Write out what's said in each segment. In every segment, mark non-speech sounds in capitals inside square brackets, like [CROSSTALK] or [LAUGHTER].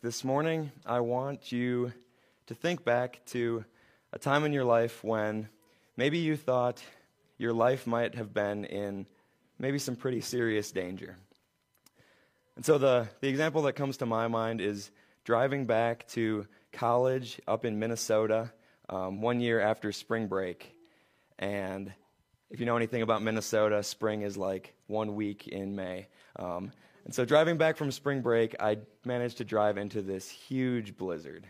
this morning I want you to think back to a time in your life when maybe you thought your life might have been in maybe some pretty serious danger. And so the, the example that comes to my mind is driving back to college up in Minnesota um, one year after spring break. And if you know anything about Minnesota, spring is like one week in May. Um, and so driving back from spring break, I managed to drive into this huge blizzard.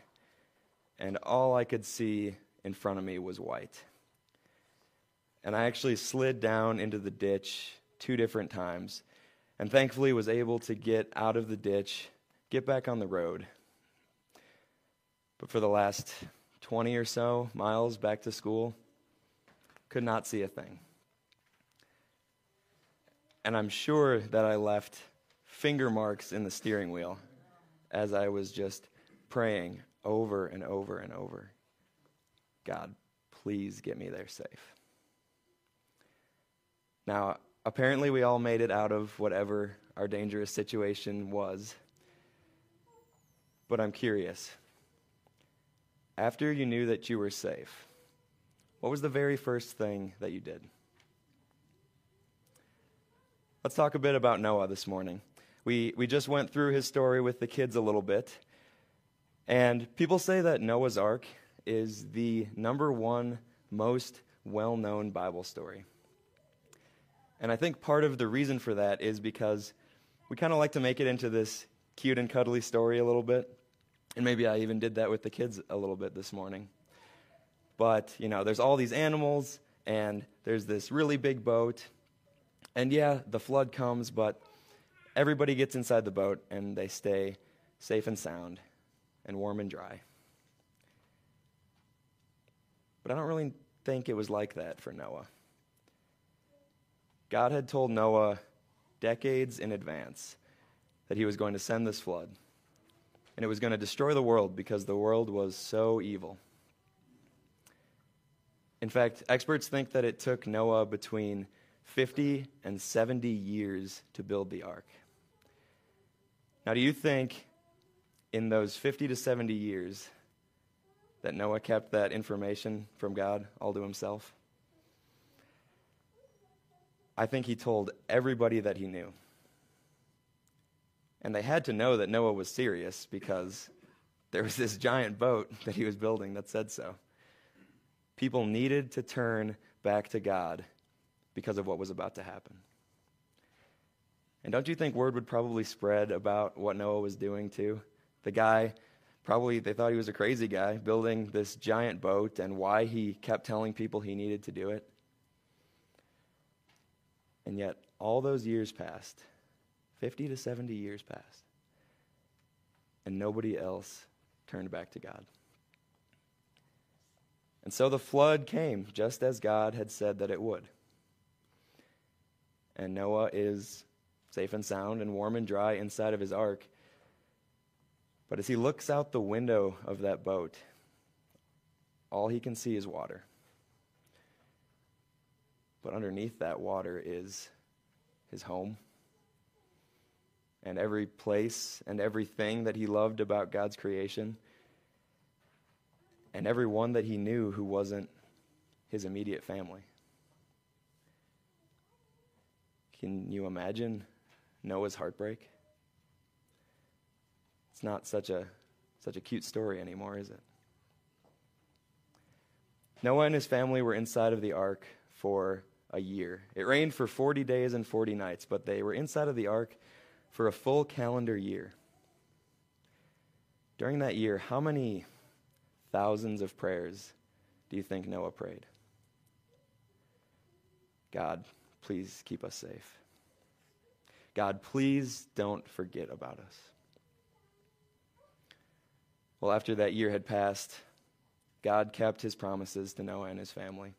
And all I could see in front of me was white. And I actually slid down into the ditch two different times and thankfully was able to get out of the ditch, get back on the road. But for the last 20 or so miles back to school, could not see a thing. And I'm sure that I left finger marks in the steering wheel as I was just praying over and over and over God, please get me there safe. Now, apparently, we all made it out of whatever our dangerous situation was. But I'm curious. After you knew that you were safe, what was the very first thing that you did? Let's talk a bit about Noah this morning. We, we just went through his story with the kids a little bit. And people say that Noah's Ark is the number one most well known Bible story. And I think part of the reason for that is because we kind of like to make it into this cute and cuddly story a little bit. And maybe I even did that with the kids a little bit this morning. But, you know, there's all these animals, and there's this really big boat. And yeah, the flood comes, but everybody gets inside the boat and they stay safe and sound and warm and dry. But I don't really think it was like that for Noah. God had told Noah decades in advance that he was going to send this flood. And it was going to destroy the world because the world was so evil. In fact, experts think that it took Noah between 50 and 70 years to build the ark. Now, do you think in those 50 to 70 years that Noah kept that information from God all to himself? I think he told everybody that he knew. And they had to know that Noah was serious because there was this giant boat that he was building that said so. People needed to turn back to God because of what was about to happen. And don't you think word would probably spread about what Noah was doing too? The guy, probably they thought he was a crazy guy building this giant boat and why he kept telling people he needed to do it. And yet, all those years passed 50 to 70 years passed. And nobody else turned back to God. And so the flood came just as God had said that it would. And Noah is safe and sound and warm and dry inside of his ark. But as he looks out the window of that boat, all he can see is water. But underneath that water is his home and every place and everything that he loved about God's creation and everyone that he knew who wasn't his immediate family. Can you imagine Noah's heartbreak? It's not such a such a cute story anymore, is it? Noah and his family were inside of the ark for a year. It rained for 40 days and 40 nights, but they were inside of the ark for a full calendar year. During that year, how many thousands of prayers do you think Noah prayed? God, please keep us safe. God, please don't forget about us. Well, after that year had passed, God kept his promises to Noah and his family.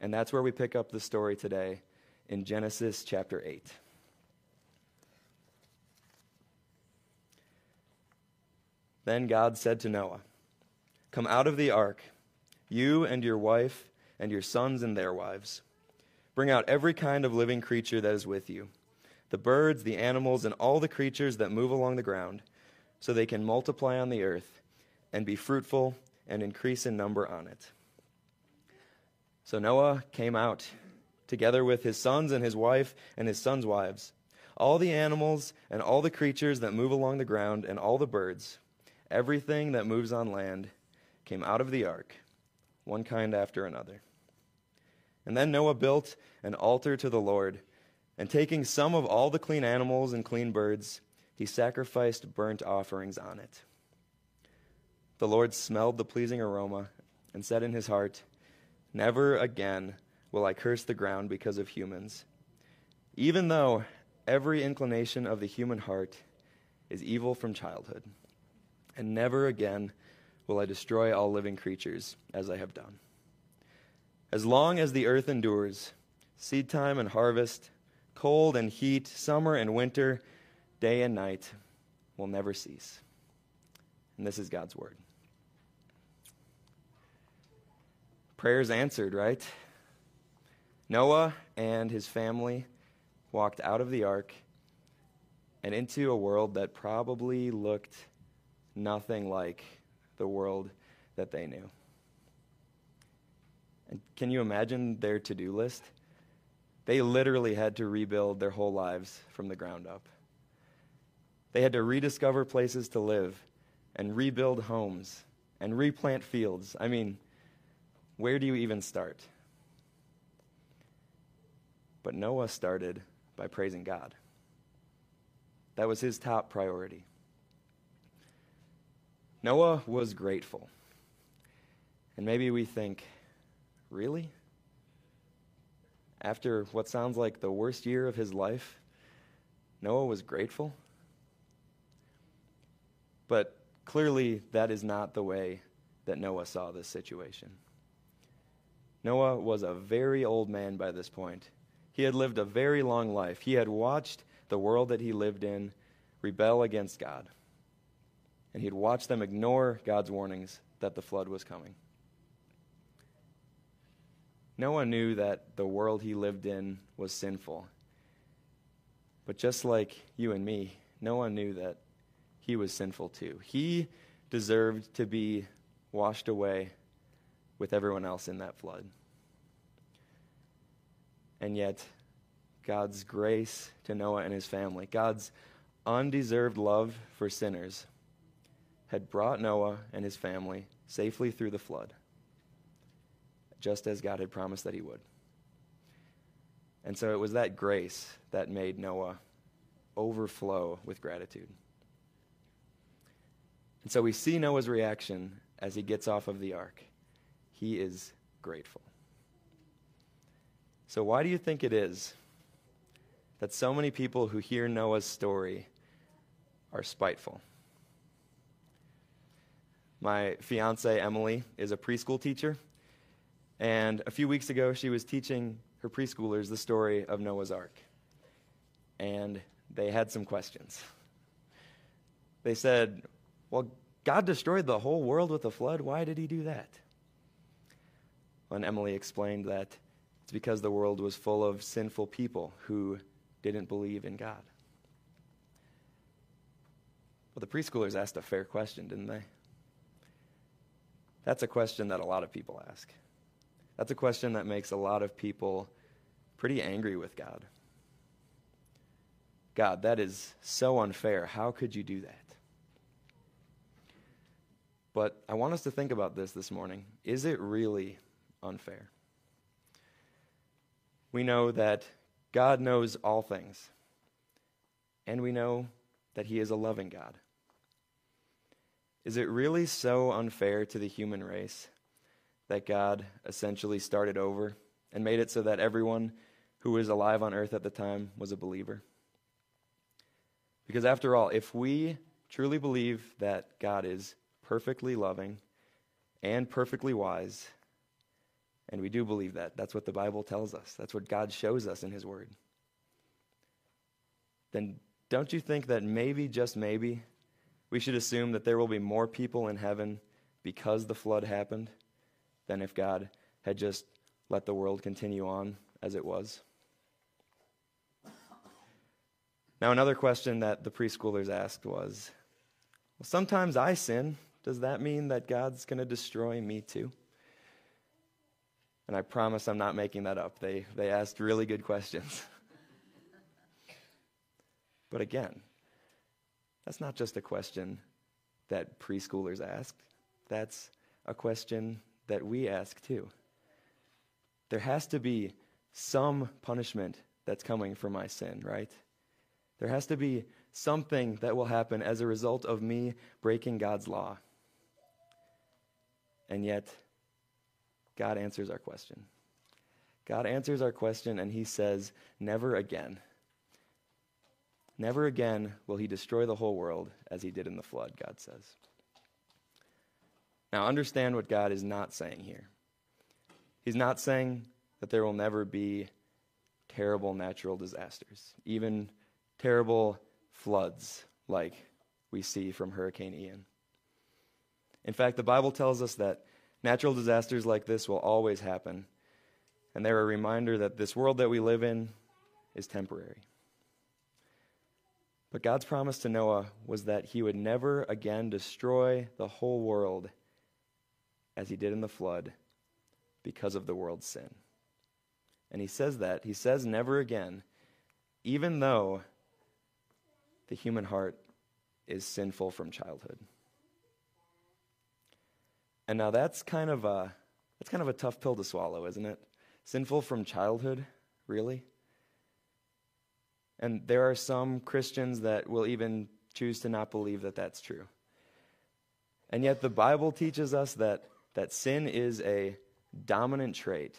And that's where we pick up the story today in Genesis chapter 8. Then God said to Noah, Come out of the ark, you and your wife and your sons and their wives. Bring out every kind of living creature that is with you the birds, the animals, and all the creatures that move along the ground so they can multiply on the earth and be fruitful and increase in number on it. So Noah came out together with his sons and his wife and his sons' wives, all the animals and all the creatures that move along the ground and all the birds, everything that moves on land came out of the ark, one kind after another. And then Noah built an altar to the Lord, and taking some of all the clean animals and clean birds, he sacrificed burnt offerings on it. The Lord smelled the pleasing aroma and said in his heart, Never again will I curse the ground because of humans, even though every inclination of the human heart is evil from childhood. And never again will I destroy all living creatures as I have done. As long as the earth endures, seed time and harvest, cold and heat, summer and winter, day and night will never cease. And this is God's word. Prayers answered, right? Noah and his family walked out of the ark and into a world that probably looked nothing like the world that they knew. And can you imagine their to do list? They literally had to rebuild their whole lives from the ground up. They had to rediscover places to live and rebuild homes and replant fields. I mean, where do you even start? But Noah started by praising God. That was his top priority. Noah was grateful. And maybe we think, really? After what sounds like the worst year of his life, Noah was grateful? But clearly, that is not the way that Noah saw this situation. Noah was a very old man by this point. He had lived a very long life. He had watched the world that he lived in rebel against God. And he had watched them ignore God's warnings that the flood was coming. Noah knew that the world he lived in was sinful. But just like you and me, Noah knew that he was sinful too. He deserved to be washed away with everyone else in that flood. And yet, God's grace to Noah and his family, God's undeserved love for sinners, had brought Noah and his family safely through the flood, just as God had promised that he would. And so it was that grace that made Noah overflow with gratitude. And so we see Noah's reaction as he gets off of the ark. He is grateful. So, why do you think it is that so many people who hear Noah's story are spiteful? My fiance, Emily, is a preschool teacher. And a few weeks ago, she was teaching her preschoolers the story of Noah's Ark. And they had some questions. They said, Well, God destroyed the whole world with a flood. Why did he do that? And Emily explained that it's because the world was full of sinful people who didn't believe in God. Well, the preschoolers asked a fair question, didn't they? That's a question that a lot of people ask. That's a question that makes a lot of people pretty angry with God. God, that is so unfair. How could you do that? But I want us to think about this this morning. Is it really unfair? We know that God knows all things, and we know that He is a loving God. Is it really so unfair to the human race that God essentially started over and made it so that everyone who was alive on earth at the time was a believer? Because after all, if we truly believe that God is perfectly loving and perfectly wise, and we do believe that, that's what the Bible tells us, that's what God shows us in His Word, then don't you think that maybe, just maybe, we should assume that there will be more people in heaven because the flood happened than if God had just let the world continue on as it was. Now, another question that the preschoolers asked was Well, sometimes I sin. Does that mean that God's going to destroy me too? And I promise I'm not making that up. They, they asked really good questions. [LAUGHS] but again, that's not just a question that preschoolers ask, that's a question that we ask too. There has to be some punishment that's coming for my sin, right? There has to be something that will happen as a result of me breaking God's law. And yet, God answers our question. God answers our question and he says, Never again. Never again will he destroy the whole world as he did in the flood, God says. Now, understand what God is not saying here. He's not saying that there will never be terrible natural disasters, even terrible floods like we see from Hurricane Ian. In fact, the Bible tells us that natural disasters like this will always happen, and they're a reminder that this world that we live in is temporary. But God's promise to Noah was that he would never again destroy the whole world as he did in the flood because of the world's sin. And he says that. He says never again, even though the human heart is sinful from childhood. And now that's kind of a that's kind of a tough pill to swallow, isn't it? Sinful from childhood, really? And there are some Christians that will even choose to not believe that that's true. And yet the Bible teaches us that that sin is a dominant trait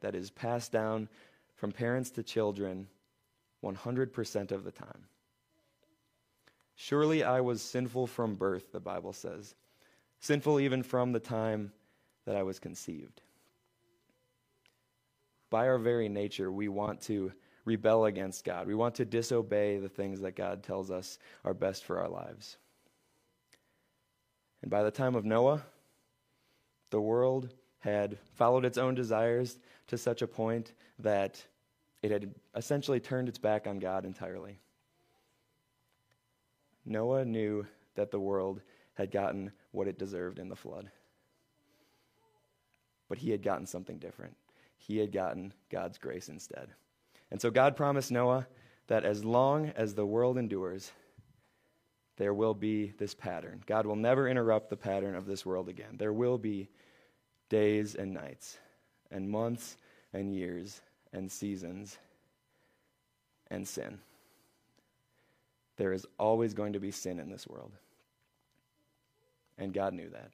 that is passed down from parents to children 100% of the time. Surely I was sinful from birth, the Bible says, sinful even from the time that I was conceived. By our very nature, we want to rebel against God. We want to disobey the things that God tells us are best for our lives. And by the time of Noah, the world had followed its own desires to such a point that it had essentially turned its back on God entirely. Noah knew that the world had gotten what it deserved in the flood. But he had gotten something different. He had gotten God's grace instead. And so God promised Noah that as long as the world endures, there will be this pattern. God will never interrupt the pattern of this world again. There will be days and nights, and months and years, and seasons, and sin. There is always going to be sin in this world. And God knew that.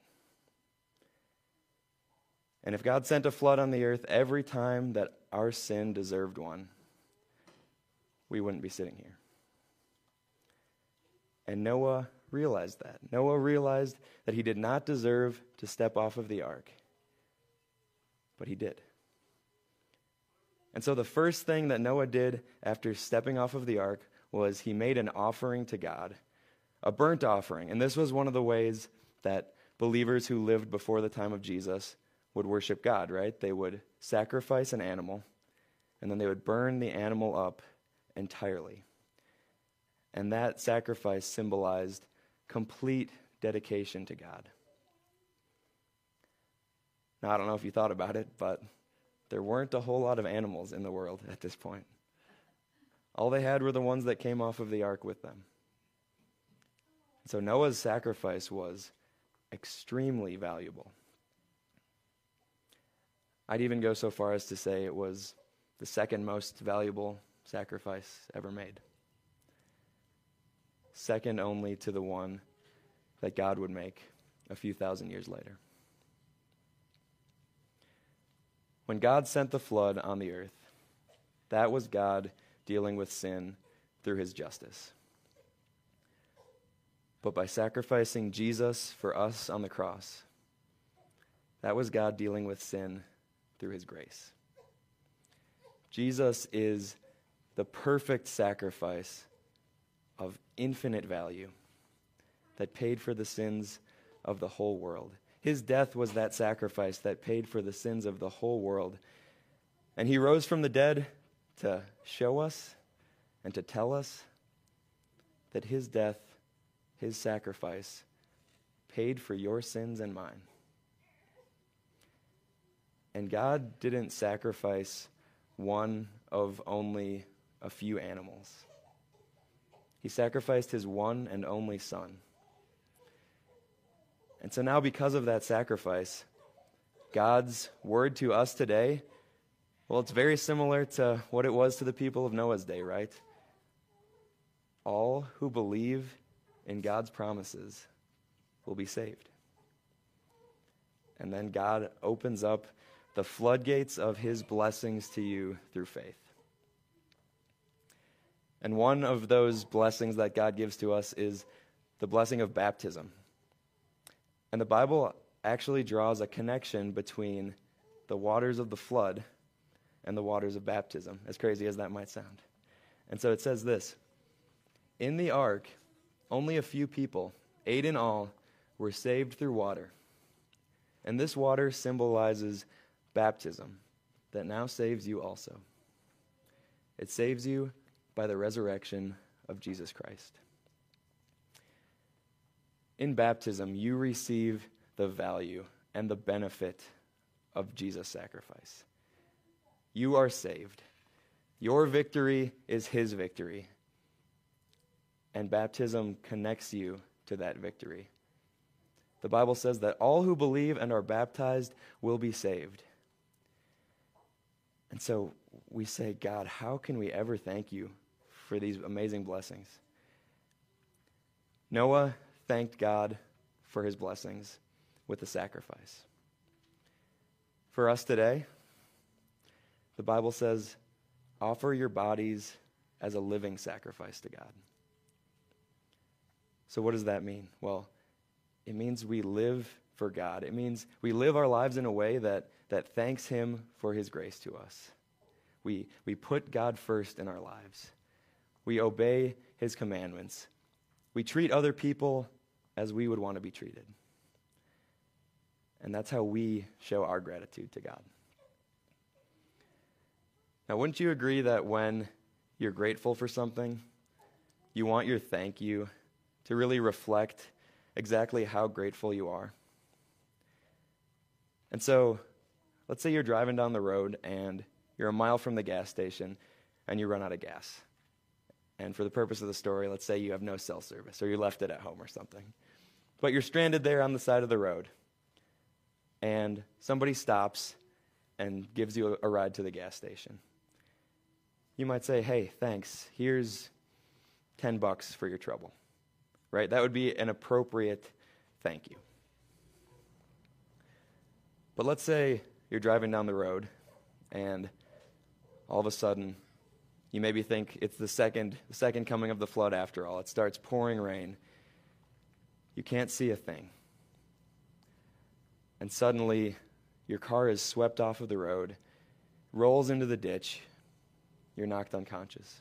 And if God sent a flood on the earth every time that our sin deserved one, we wouldn't be sitting here. And Noah realized that. Noah realized that he did not deserve to step off of the ark but he did. And so the first thing that Noah did after stepping off of the ark was he made an offering to God, a burnt offering. And this was one of the ways that believers who lived before the time of Jesus would worship God, right? They would sacrifice an animal, and then they would burn the animal up entirely. And that sacrifice symbolized complete dedication to God. Now, I don't know if you thought about it, but there weren't a whole lot of animals in the world at this point. All they had were the ones that came off of the ark with them. So Noah's sacrifice was extremely valuable. I'd even go so far as to say it was the second most valuable sacrifice ever made. Second only to the one that God would make a few thousand years later. When God sent the flood on the earth, that was God dealing with sin through his justice. But by sacrificing Jesus for us on the cross, that was God dealing with sin through his grace. Jesus is the perfect sacrifice of infinite value that paid for the sins of the whole world. His death was that sacrifice that paid for the sins of the whole world. And he rose from the dead to show us and to tell us that his death his sacrifice paid for your sins and mine. And God didn't sacrifice one of only a few animals. He sacrificed his one and only son. And so now, because of that sacrifice, God's word to us today, well, it's very similar to what it was to the people of Noah's day, right? All who believe in God's promises will be saved. And then God opens up the floodgates of his blessings to you through faith. And one of those blessings that God gives to us is the blessing of baptism. And the Bible actually draws a connection between the waters of the flood and the waters of baptism, as crazy as that might sound. And so it says this In the ark, only a few people, eight in all, were saved through water. And this water symbolizes baptism that now saves you also. It saves you by the resurrection of Jesus Christ. In baptism, you receive the value and the benefit of Jesus' sacrifice. You are saved. Your victory is his victory. And baptism connects you to that victory. The Bible says that all who believe and are baptized will be saved. And so we say, God, how can we ever thank you for these amazing blessings. Noah thanked God for his blessings with a sacrifice. For us today, the Bible says, offer your bodies as a living sacrifice to God. So, what does that mean? Well, it means we live for God. It means we live our lives in a way that, that thanks Him for His grace to us. We, we put God first in our lives. We obey his commandments. We treat other people as we would want to be treated. And that's how we show our gratitude to God. Now, wouldn't you agree that when you're grateful for something, you want your thank you to really reflect exactly how grateful you are? And so, let's say you're driving down the road and you're a mile from the gas station and you run out of gas. And for the purpose of the story, let's say you have no cell service or you left it at home or something. But you're stranded there on the side of the road. And somebody stops and gives you a ride to the gas station. You might say, hey, thanks. Here's 10 bucks for your trouble. Right? That would be an appropriate thank you. But let's say you're driving down the road and all of a sudden you maybe think it's the second, the second coming of the flood after all. It starts pouring rain. You can't see a thing. And suddenly, your car is swept off of the road, rolls into the ditch, you're knocked unconscious.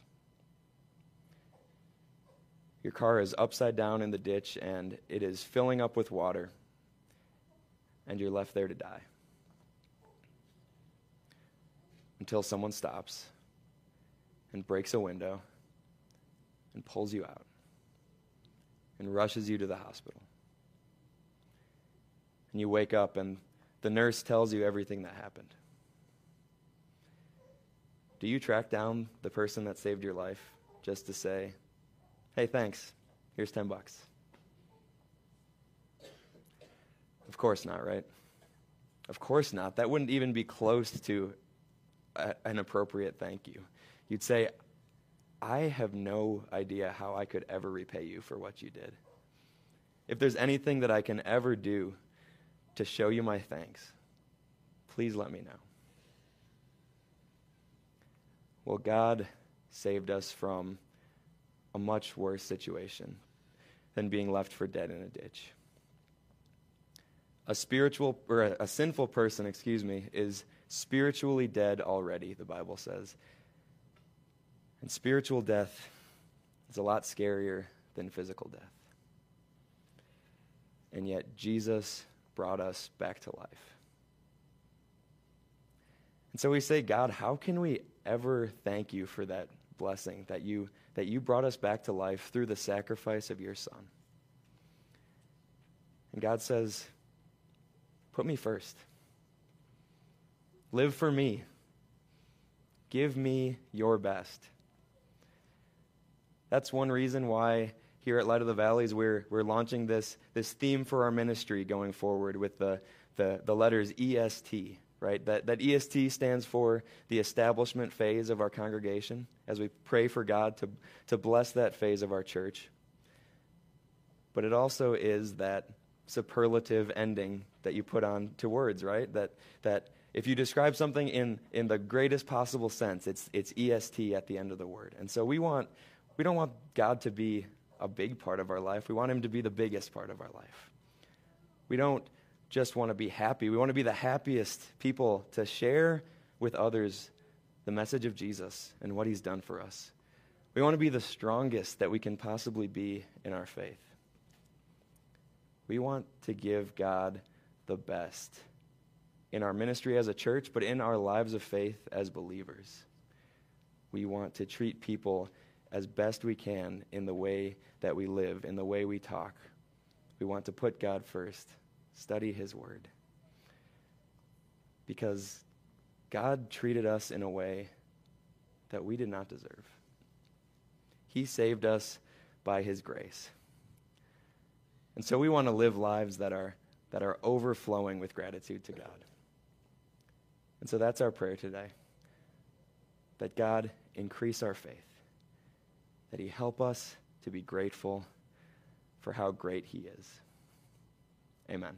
Your car is upside down in the ditch and it is filling up with water, and you're left there to die. Until someone stops and breaks a window and pulls you out and rushes you to the hospital. And you wake up and the nurse tells you everything that happened. Do you track down the person that saved your life just to say, hey, thanks, here's 10 bucks? Of course not, right? Of course not. That wouldn't even be close to a, an appropriate thank you you'd say, I have no idea how I could ever repay you for what you did. If there's anything that I can ever do to show you my thanks, please let me know. Well, God saved us from a much worse situation than being left for dead in a ditch. A spiritual or a, a sinful person, excuse me, is spiritually dead already, the Bible says. And spiritual death is a lot scarier than physical death. And yet, Jesus brought us back to life. And so we say, God, how can we ever thank you for that blessing that you, that you brought us back to life through the sacrifice of your Son? And God says, Put me first. Live for me. Give me your best. That's one reason why here at Light of the Valleys we're, we're launching this, this theme for our ministry going forward with the, the, the letters EST, right? That, that EST stands for the establishment phase of our congregation as we pray for God to, to bless that phase of our church. But it also is that superlative ending that you put on to words, right? That, that if you describe something in, in the greatest possible sense, it's, it's EST at the end of the word. And so we want, we don't want God to be a big part of our life. We want him to be the biggest part of our life. We don't just want to be happy. We want to be the happiest people to share with others the message of Jesus and what he's done for us. We want to be the strongest that we can possibly be in our faith. We want to give God the best in our ministry as a church, but in our lives of faith as believers. We want to treat people as best we can in the way that we live, in the way we talk. We want to put God first, study His Word. Because God treated us in a way that we did not deserve. He saved us by His grace. And so we want to live lives that are, that are overflowing with gratitude to God. And so that's our prayer today that God increase our faith, that He help us to be grateful for how great He is. Amen.